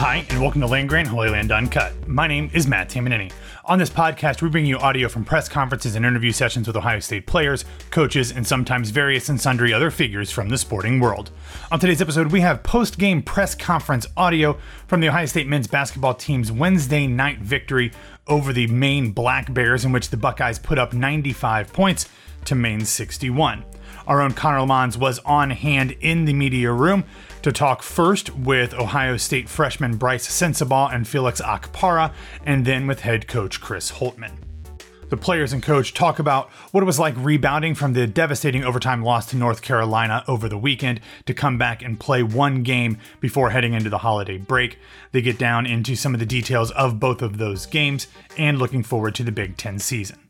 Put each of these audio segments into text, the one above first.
Hi, and welcome to Land Grant Holy Land Uncut. My name is Matt Tamanini. On this podcast, we bring you audio from press conferences and interview sessions with Ohio State players, coaches, and sometimes various and sundry other figures from the sporting world. On today's episode, we have post game press conference audio from the Ohio State men's basketball team's Wednesday night victory over the Maine Black Bears, in which the Buckeyes put up 95 points to Maine's 61. Our own Connor Lamons was on hand in the media room to talk first with Ohio State freshman Brice Sensabaugh and Felix Okpara, and then with head coach Chris Holtmann. The players and coach talk about what it was like rebounding from the devastating overtime loss to North Carolina over the weekend to come back and play one game before heading into the holiday break. They get down into some of the details of both of those games and looking forward to the Big Ten season.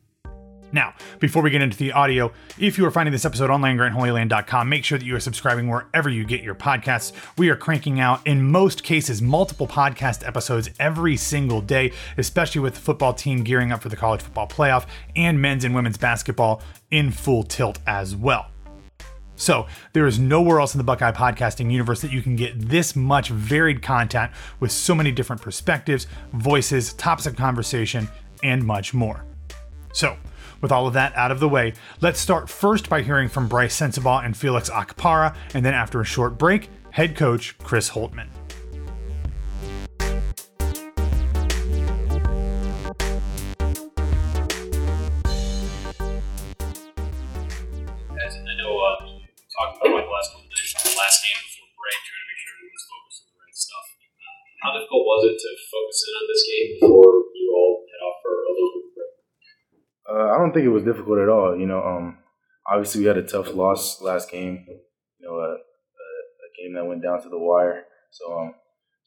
Now, before we get into the audio, if you are finding this episode on landgrantholyland.com, make sure that you are subscribing wherever you get your podcasts. We are cranking out, in most cases, multiple podcast episodes every single day, especially with the football team gearing up for the college football playoff and men's and women's basketball in full tilt as well. So, there is nowhere else in the Buckeye podcasting universe that you can get this much varied content with so many different perspectives, voices, topics of conversation, and much more. So, with all of that out of the way, let's start first by hearing from Brice Sensabaugh and Felix Okpara, and then after a short break, head coach Chris Holtmann. Guys, I know uh, we don't think it was difficult at all. You know, um, obviously we had a tough loss last game. You know, a, a, a game that went down to the wire. So um,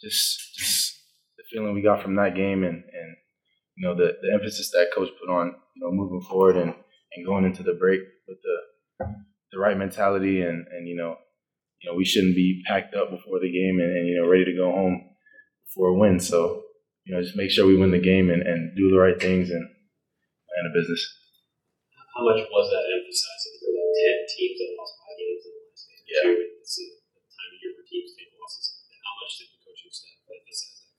just just the feeling we got from that game, and and you know the the emphasis that coach put on you know moving forward and and going into the break with the the right mentality, and and you know you know we shouldn't be packed up before the game and, and you know ready to go home for a win. So you know just make sure we win the game and, and do the right things and and a business. How much was that emphasized? There were like 10 teams that lost five games in the last game. Yeah. Two. This is the time of year where teams take losses. How much did the coaching staff emphasize that?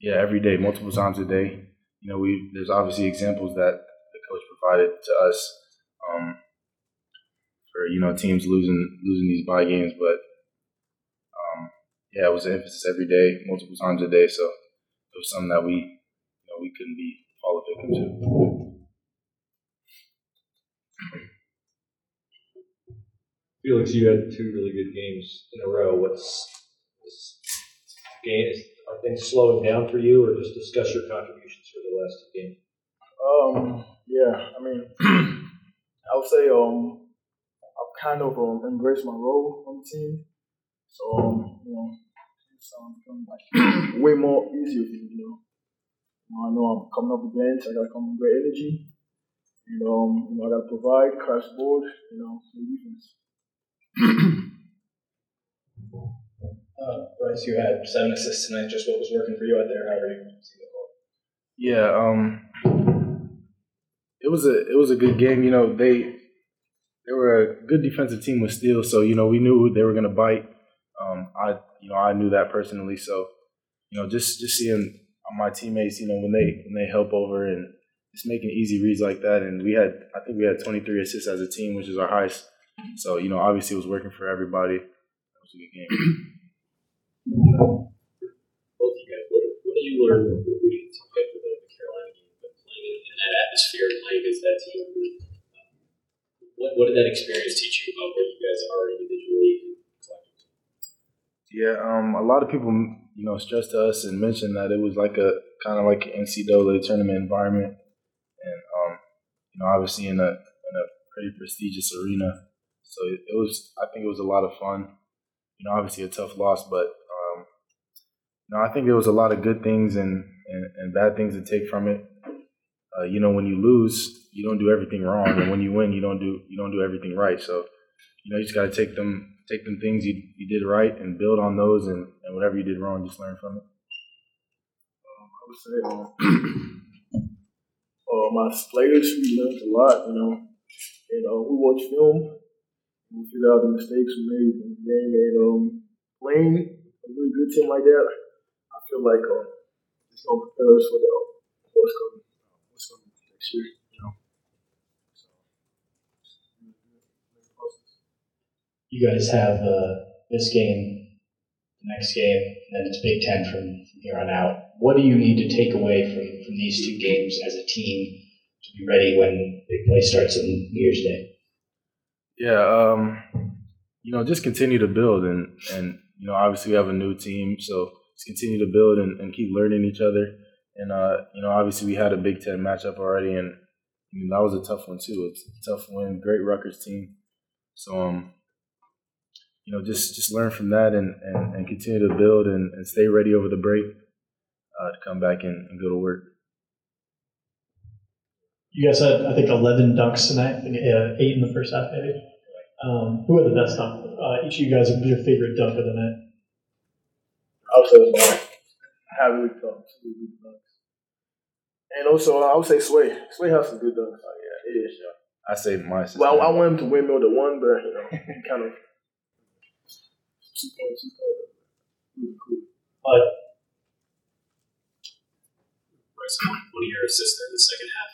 Yeah, every day, multiple times a day. You know, we there's obviously examples that the coach provided to us um, for you know teams losing losing these buy games, but um, yeah, it was an emphasis every day, multiple times a day. So it was something that we you know, we couldn't be fall victim to. Felix, you had two really good games in a row. What's this game? Are things slowing down for you, or just discuss your contributions for the last two games? Um, yeah, I mean, I would say um, I've kind of um, embraced my role on the team, so um, you know, it's um, become like way more easier for me. You know, I know I'm coming off the bench. I gotta come with great energy. Know, um, you know, I gotta provide, crash board. You know, play defense. Uh, Brice, you had seven assists tonight. Just what was working for you out there? How are you seeing the? Yeah, um, it was a it was a good game. You know, they they were a good defensive team with steals, so you know we knew they were going to bite. Um, I you know I knew that personally, so you know just just seeing my teammates, you know when they when they help over and just making easy reads like that, and we had I think we had 23 assists as a team, which is our highest. So you know obviously it was working for everybody. It was a good game. Both you guys, what, what did you learn when we after the, the Carolina game, but playing in, in that atmosphere, playing against that team? What, what did that experience teach you about where you guys are individually? Yeah, um, a lot of people, you know, stressed to us and mentioned that it was like a kind of like an NCAA tournament environment, and um, you know, obviously in a in a pretty prestigious arena. So it, it was, I think, it was a lot of fun. You know, obviously a tough loss, but um, I think there was a lot of good things and and, and bad things to take from it. Uh, you know, when you lose, you don't do everything wrong, and when you win, you don't do you don't do everything right. So, you know, you just got to take them take them things you you did right and build on those, and, and whatever you did wrong, just learn from it. Um, I would say, um, uh, my players, we learned a lot, you know. And uh, we watch film, we figure out the mistakes we made in the game. And um, playing a really good team like that, I feel like um, it's going to prepare us for the what's coming, what's coming next year, you know. You guys have uh, this game, the next game, and then it's Big Ten from, from here on out. What do you need to take away from, from these two games as a team to be ready when big play starts on New Year's Day? Yeah, um, you know, just continue to build, and and you know, obviously we have a new team, so just continue to build and, and keep learning each other. And uh, you know, obviously we had a Big Ten matchup already, and I mean, that was a tough one too. It's a tough win, great Rutgers team. So um, you know, just just learn from that and, and, and continue to build and, and stay ready over the break uh, to come back and, and go to work. You guys had, I think, 11 dunks tonight, uh, eight in the first half, maybe. Um, who had the best dunk? Uh, each of you guys, who's your favorite dunk of the night? I would say it's mine. I have really good dunks. And also, I would say Sway. Sway has some good dunks. Oh, yeah, it is. Yeah. I say my sister. Well, I, I want him to windmill the one, but you know, kind of two points, two points. Really cool. But Brice, one one of your assists in the second half,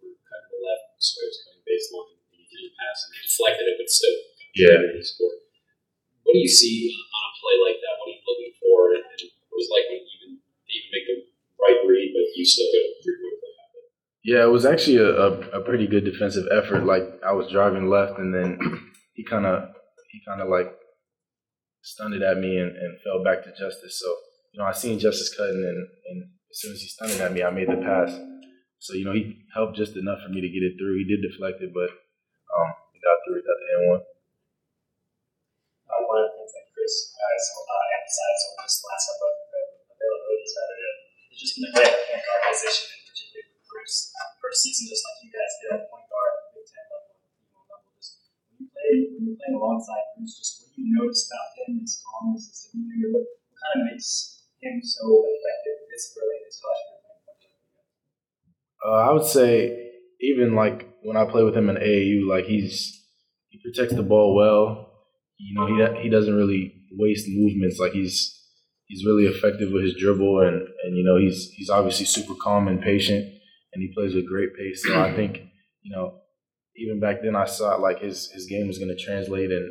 you were cut to the left, Sway was coming baseline, and you didn't pass, and deflected it, but still Yeah. you scored. What do you see on a play like that? What are you looking for? And, and what was like when you even, even make the right read, but you still get a three-point play out of it? Yeah, it was actually a, a, a pretty good defensive effort. Like I was driving left, and then he kind of he kind of like stunned it at me and, and fell back to Justice. So you know, I seen Justice cutting, and, and as soon as he stunned it at me, I made the pass. So you know, he helped just enough for me to get it through. He did deflect it, but um, got through. Got the end one. Uh, one of the things that Chris has uh, emphasized over this last couple of availability is that it's just get a point guard position, and particularly with Bruce. First season, just like you guys did at point guard at the Big Ten level, level. Just when you play, when you're playing alongside Bruce, just what do you notice about him, his calmness, his demeanor, what, what kind of makes him so effective this early in his class? Uh, I would say even like when I play with him in AAU, like he's he protects the ball well. You know, he he doesn't really waste movements. Like he's he's really effective with his dribble, and and you know he's he's obviously super calm and patient, and he plays with great pace. So I think you know even back then I saw like his his game was going to translate, and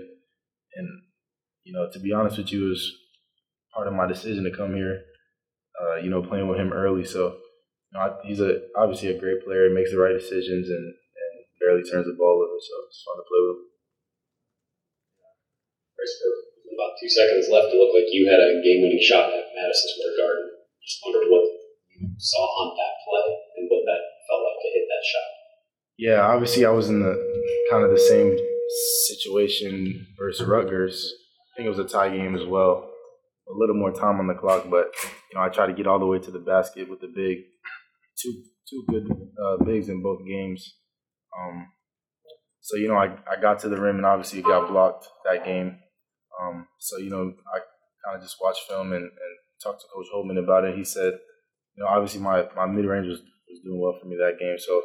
and you know to be honest with you, it was part of my decision to come here. Uh, you know, playing with him early, so you know, he's a obviously a great player. He makes the right decisions and, barely turns the ball over. So it's fun to play with him. With about two seconds left, it looked like you had a game-winning shot at Madison Square Garden. Just wondered what you saw on that play and what that felt like to hit that shot. Yeah, obviously I was in the kind of the same situation versus Rutgers. I think it was a tie game as well. A little more time on the clock, but you know I tried to get all the way to the basket with the big, two two good uh, bigs in both games. Um, so you know I, I got to the rim and obviously it got blocked that game. Um, so you know I kind of just watched film and, and talked to Coach Holtmann about it. He said, you know obviously my, my mid range was, was doing well for me that game, so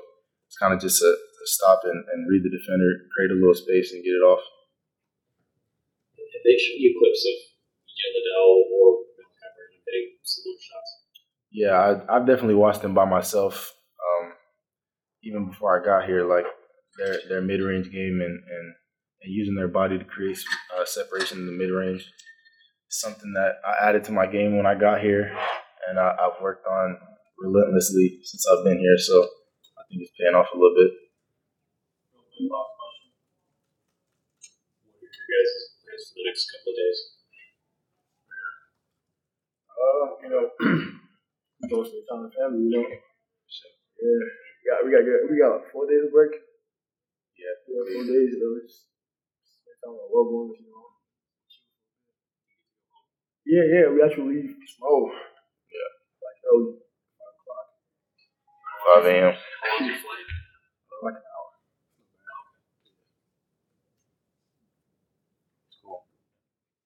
it's kind of just a, a stop and, and read the defender, create a little space, and get it off. Have they shown you clips of Liddell or Malaki hitting similar shots? Yeah, I, I've definitely watched them by myself. Um, even before I got here, like their their mid range game and, and, and using their body to create uh, separation in the mid range. Something that I added to my game when I got here, and I, I've worked on relentlessly since I've been here. So I think it's paying off a little bit. What guys' for the next couple of days? Uh, you know, go spend time family. You know, yeah, we got we got good. We got like four days of break. Yeah, yeah, four days. You know, just spend time with loved. You know. Yeah, yeah, we actually leave tomorrow. Yeah, like early five o'clock. Five a.m. How long's your flight? Like an hour. Cool.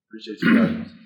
Appreciate you guys.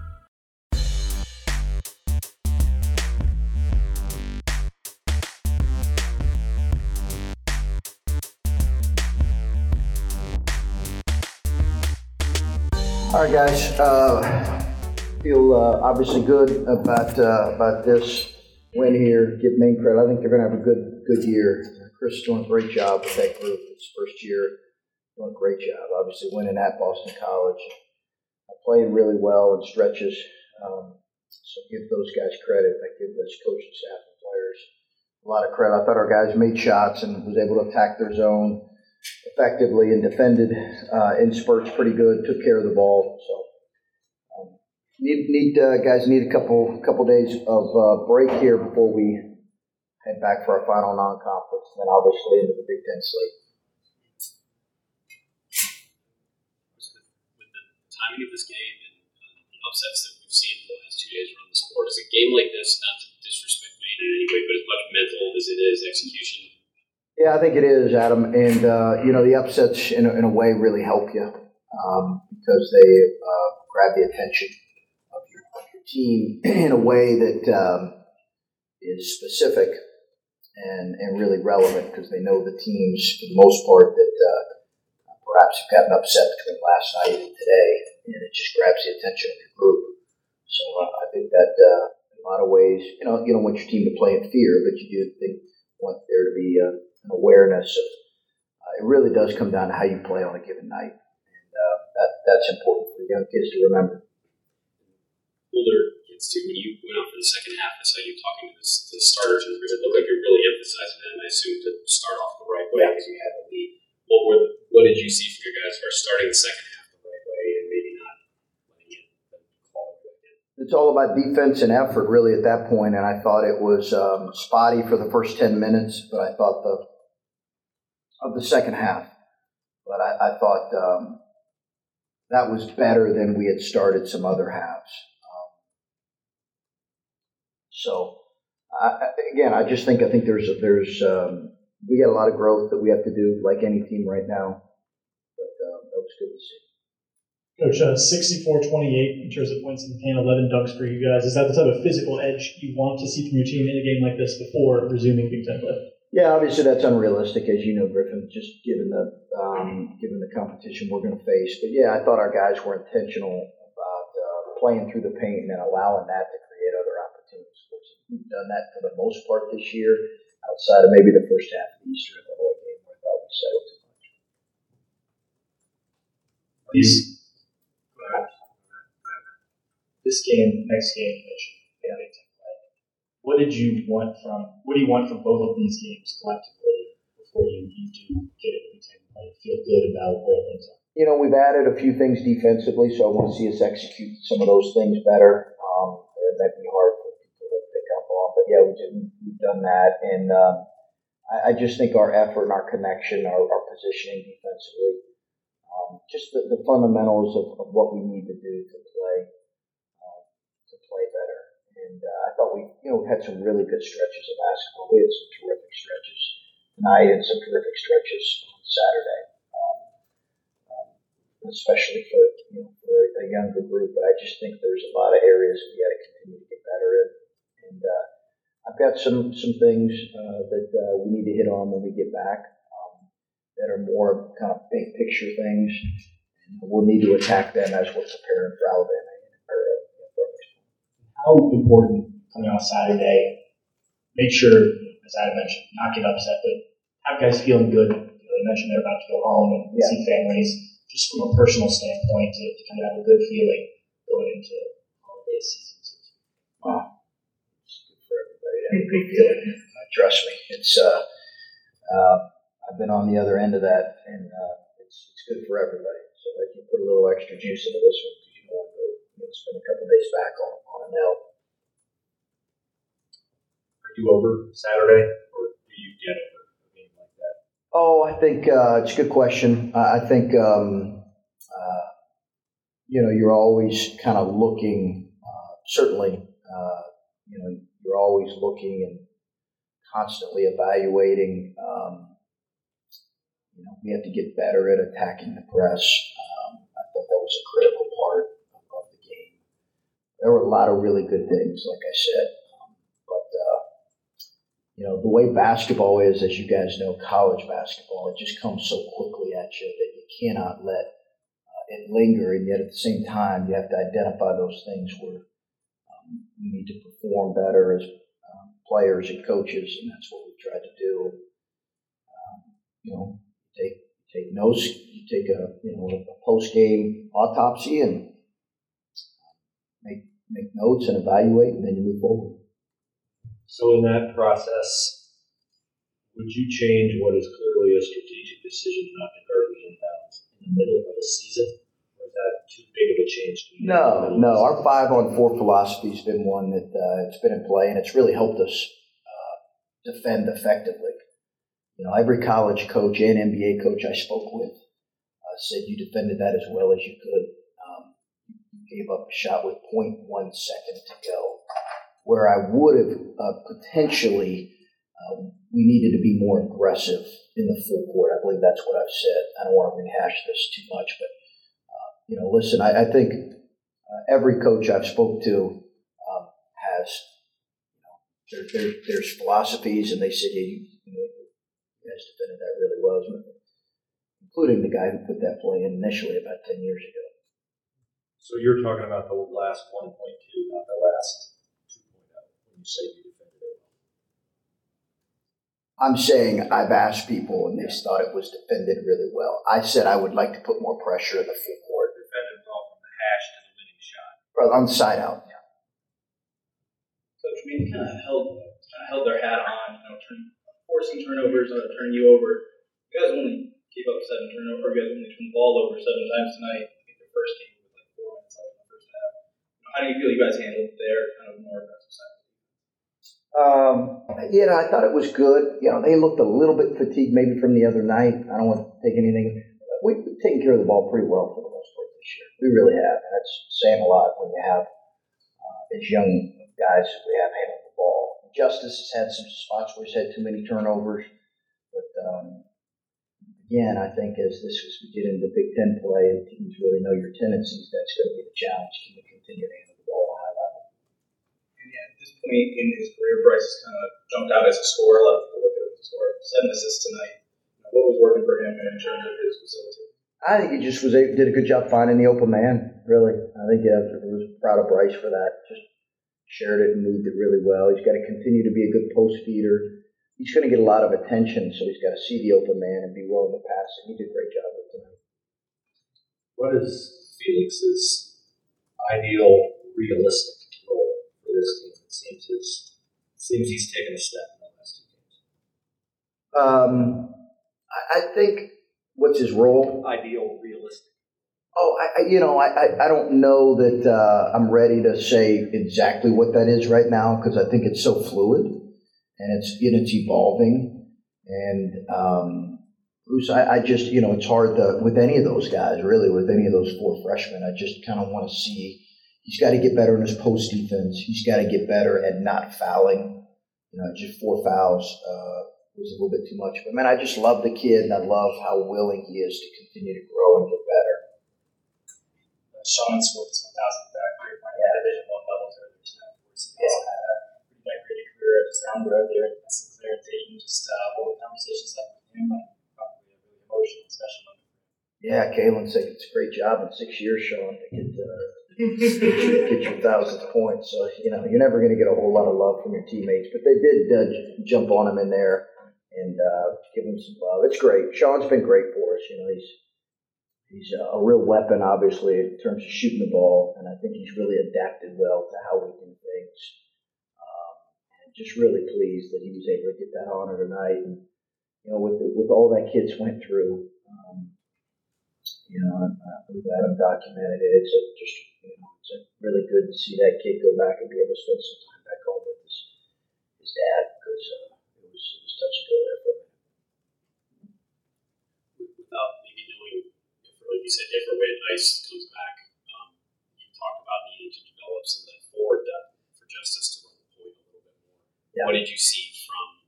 All right, guys. Uh, feel uh, obviously good about uh, about this win here. Give Maine credit. I think they're going to have a good good year. Chris is doing a great job with that group. It's first year, doing a great job. Obviously, winning at Boston College. I played really well in stretches. Um, so give those guys credit. I give this coaching staff and players a lot of credit. I thought our guys made shots and was able to attack their zone effectively and defended uh, in spurts pretty good. Took care of the ball. So um, need need uh, guys need a couple couple days of uh, break here before we head back for our final non-conference, and then obviously into the Big Ten slate. With the timing of this game and uh, the upsets that we've seen in the last two days around the sport, is a game like this not to disrespect Maine in any way, but as much mental as it is execution? Yeah, I think it is, Adam. And, uh, you know, the upsets in a, in a way really help you um, because they uh, grab the attention of your, of your, team in a way that um, is specific and, and really relevant because they know the teams, for the most part, that uh, perhaps have gotten upset between last night and today. And it just grabs the attention of your group. So uh, I think that uh, in a lot of ways, you know, you don't want your team to play in fear, but you do think want there to be uh, an awareness of uh, it really does come down to how you play on a given night, and uh, that that's important for young kids to remember. Older kids too. When you went out for the second half, I saw you talking to the, to the starters, and it looked like you're really emphasizing them. I assume to start off the right way because you had the lead. What were what did you see from your guys for starting the second half the right way and maybe not letting it call it It's all about defense and effort, really, at that point. And I thought it was um, spotty for the first ten minutes, but I thought the of the second half. But I, I thought um, that was better than we had started some other halves. Um, so I, again, I just think I think there's there's um, we got a lot of growth that we have to do, like any team right now. But uh, that was good to see. Coach, uh, 64-28 in terms of points in the paint, 11 dunks for you guys. Is that the type of physical edge you want to see from your team in a game like this before resuming Big Ten play? Yeah, obviously that's unrealistic, as you know, Griffin. Just given the um, given the competition we're going to face. But yeah, I thought our guys were intentional about uh, playing through the paint and allowing that to create other opportunities. We've done that for the most part this year, outside of maybe the first half of the Eastern game where I thought we settled too much. This game, next game, play. What did you want from? What do you want from both of these games collectively before you, you do get into Ten play? Feel good about where things are. You know, we've added a few things defensively, so I want to see us execute some of those things better. Um, it might be hard for people to pick up on, but yeah, we did, we've done that, and um, I, I just think our effort and our connection, our, our positioning defensively, um, just the, the fundamentals of, of what we need to do to play uh, to play better. And uh, I thought we, you know, had some really good stretches of basketball. We had some terrific stretches tonight and some terrific stretches on Saturday, um, um, especially for you know for a younger group. But I just think there's a lot of areas we got to continue to get better in. And uh, I've got some some things uh, that uh, we need to hit on when we get back um, that are more kind of big picture things. And we'll need to attack them as we're preparing for Alabama how important coming on Saturday, make sure, as I mentioned, not get upset, but have guys feeling good. You know, they mentioned they're about to go home and yeah. see families, just from a personal standpoint, to, to, kind of have a good feeling going into holiday season. Wow. It's good for everybody. Good feeling. Uh, trust me. It's, uh, uh, I've been on the other end of that, and uh, it's, it's good for everybody. So I can put a little extra juice into this one because you don't want to go you know, spend a couple days back on now. Are you over Saturday, or do you get over a game like that? Oh, I think uh, it's a good question. I think um, uh, you know you're always kind of looking. Uh, certainly, uh, you know you're always looking and constantly evaluating. Um, you know, we have to get better at attacking the press. Um, I thought that was a critical there were a lot of really good things, like I said. Um, but, uh, you know, the way basketball is, as you guys know, college basketball, it just comes so quickly at you that you cannot let uh, it linger. And yet at the same time, you have to identify those things where um, we need to perform better as um, players and coaches, and that's what we tried to do. Um, you know, take take notes, take a you know a post game autopsy and make make notes and evaluate, and then you move forward. So, in that process, would you change what is clearly a strategic decision not to guard the inbounds in the middle of a season? Or is that too big of a change? No, no. Our five on four philosophy has been one that uh, it's been in play, and it's really helped us uh, defend effectively. You know, every college coach and NBA coach I spoke with uh, said you defended that as well as you could gave up a shot with 0.1 second to go, where I would have uh, potentially, uh, we needed to be more aggressive in the full court. I believe that's what I've said. I don't want to rehash this too much, but, uh, you know, listen, I, I think uh, every coach I've spoke to um, has, you know, there, there, there's philosophies, and they yeah, you, you, know, you guys defended that really well, including the guy who put that play in initially about 10 years ago. So you're talking about the last 1.2, not the last 2.0 when you say you defended it. I'm saying I've asked people and they thought it was defended really well. I said I would like to put more pressure in the full court. Defended well from the hash to the winning shot. Well, on the side out, yeah. Coach, I mean, kind of held kind of held their hat on, you know, turn, forcing turnovers, uh, turning you over. You guys only gave up seven turnovers. You guys only turned the ball over seven times tonight. I think the first game how do you feel you guys handled their kind of more aggressive side? Um, you know, I thought it was good. You know, they looked a little bit fatigued maybe from the other night. I don't want to take anything. We've taken care of the ball pretty well for the most part this year. We really have. And that's saying a lot when you have uh, as young guys as we have handled the ball. Justice has had some spots where he's had too many turnovers. But um, again, I think as this as we get into Big Ten play and teams really know your tendencies, that's going to be the challenge. Can you continue to handle the ball at a high level? And yeah, at this point in his career, Brice has kind of jumped out as a scorer. A lot of people look at him as a scorer. Seven assists tonight. What was working for him in terms of his facility? I think he just was a, did a good job finding the open man. Really, I think yeah, I was proud of Brice for that. Just shared it and moved it really well. He's got to continue to be a good post feeder. He's going to get a lot of attention, so he's got to see the open man and be willing to pass. And he did a great job with tonight. What is Felix's ideal, realistic role for this team? It seems he's taken a step in the last two games. Um, I, I think what's his role? Ideal, realistic. Oh, I, I you know, I, I, I don't know that uh, I'm ready to say exactly what that is right now because I think it's so fluid and it's and it's evolving. And um, Bruce, I, I just you know, it's hard to with any of those guys, really, with any of those four freshmen. I just kind of want to see. He's got to get better in his post defense. He's got to get better at not fouling. You know, just four fouls. Uh, was a little bit too much. But man, I just love the kid, and I love how willing he is to continue to grow and get better. Uh, Sean scored his 1,000th back career point yeah. Division One level earlier tonight. He also had a pretty decorated career just down the road there at Sinclair and Dayton. Just uh, what were conversations like with him? Like probably a really emotional, special moment. Yeah, Kalen said it's a great job in six years, Sean, to get uh, get your thousandth point. So you know you're never going to get a whole lot of love from your teammates, but they did uh, jump on him in there and uh, give him some love. It's great. Sean's been great for us. You know, he's he's a real weapon, obviously, in terms of shooting the ball, and I think he's really adapted well to how we do things. Um, and just really pleased that he was able to get that honor tonight, and you know, with the, with all that kids went through. Um, you know, I believe Adam documented it. It's a, just, you know, it's really good to see that kid go back and be able to spend some time back home with his his dad because. Uh, touch and go there for a minute. Without maybe knowing, if, like you said, if or when Ice comes back, um, you talked about needing to develop some of that forward depth for Justice to run the point a little bit more. Yeah. What did you see from,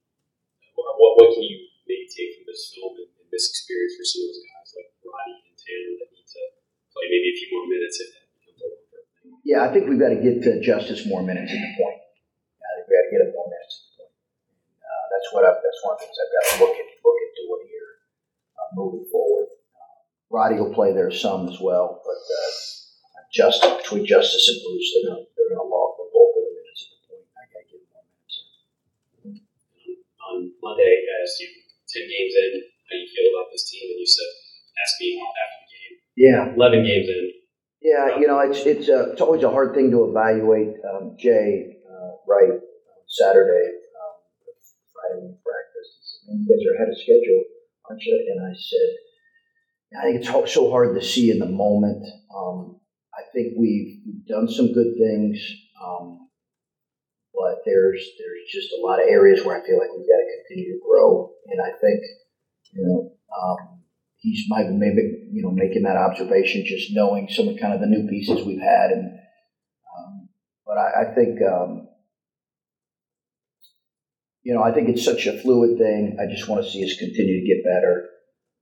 or what, what can you maybe take from this film and, and this experience for some of those guys like Roddy and Tanner that need to play maybe a few more minutes if Yeah, I think we've got to get to Justice more minutes at the point. I think we got to get him more minutes that's what I, that's one of the things I've got to look at look at doing here uh, moving forward. Uh, Roddy will play there some as well, but uh, just between Justice and Bruce, they're going they're going to log the bulk of the minutes at the point. I got to get more minutes. On Monday, as you ten games in, how you feel about this team? And you said ask me after the game. Yeah, eleven games in. Yeah, you know, it's it's uh, it's always a hard thing to evaluate. Um, Jay, uh, right, Saturday, Friday practice. He said, you guys are ahead of schedule, aren't you? And I said, I think it's so hard to see in the moment. Um, I think we've, we've, done some good things, um, but there's there's just a lot of areas where I feel like we've got to continue to grow. And I think, you know, um, he's maybe you know making that observation, just knowing some of kind of the new pieces we've had, and um, but I, I think um, you know, I think it's such a fluid thing. I just want to see us continue to get better.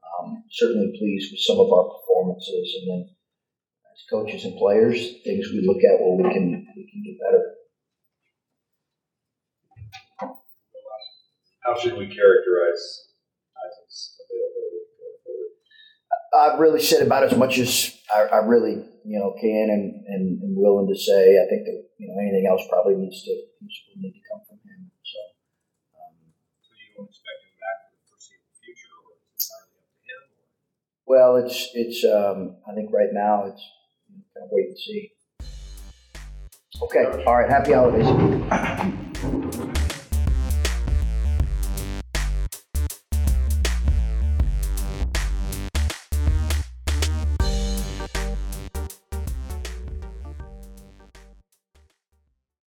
Um, certainly pleased with some of our performances, and then as coaches and players, things we look at where we can we can get better. How should we characterize Isaac's availability? I've really said about as much as I, I really you know can and, and, and willing to say. I think that you know anything else probably needs to needs to need to come from him. So don't expect him back for the foreseeable future, or is it entirely up to him? Well, it's it's. Um, I think right now it's kind of wait and see. Okay. All right. Happy holidays.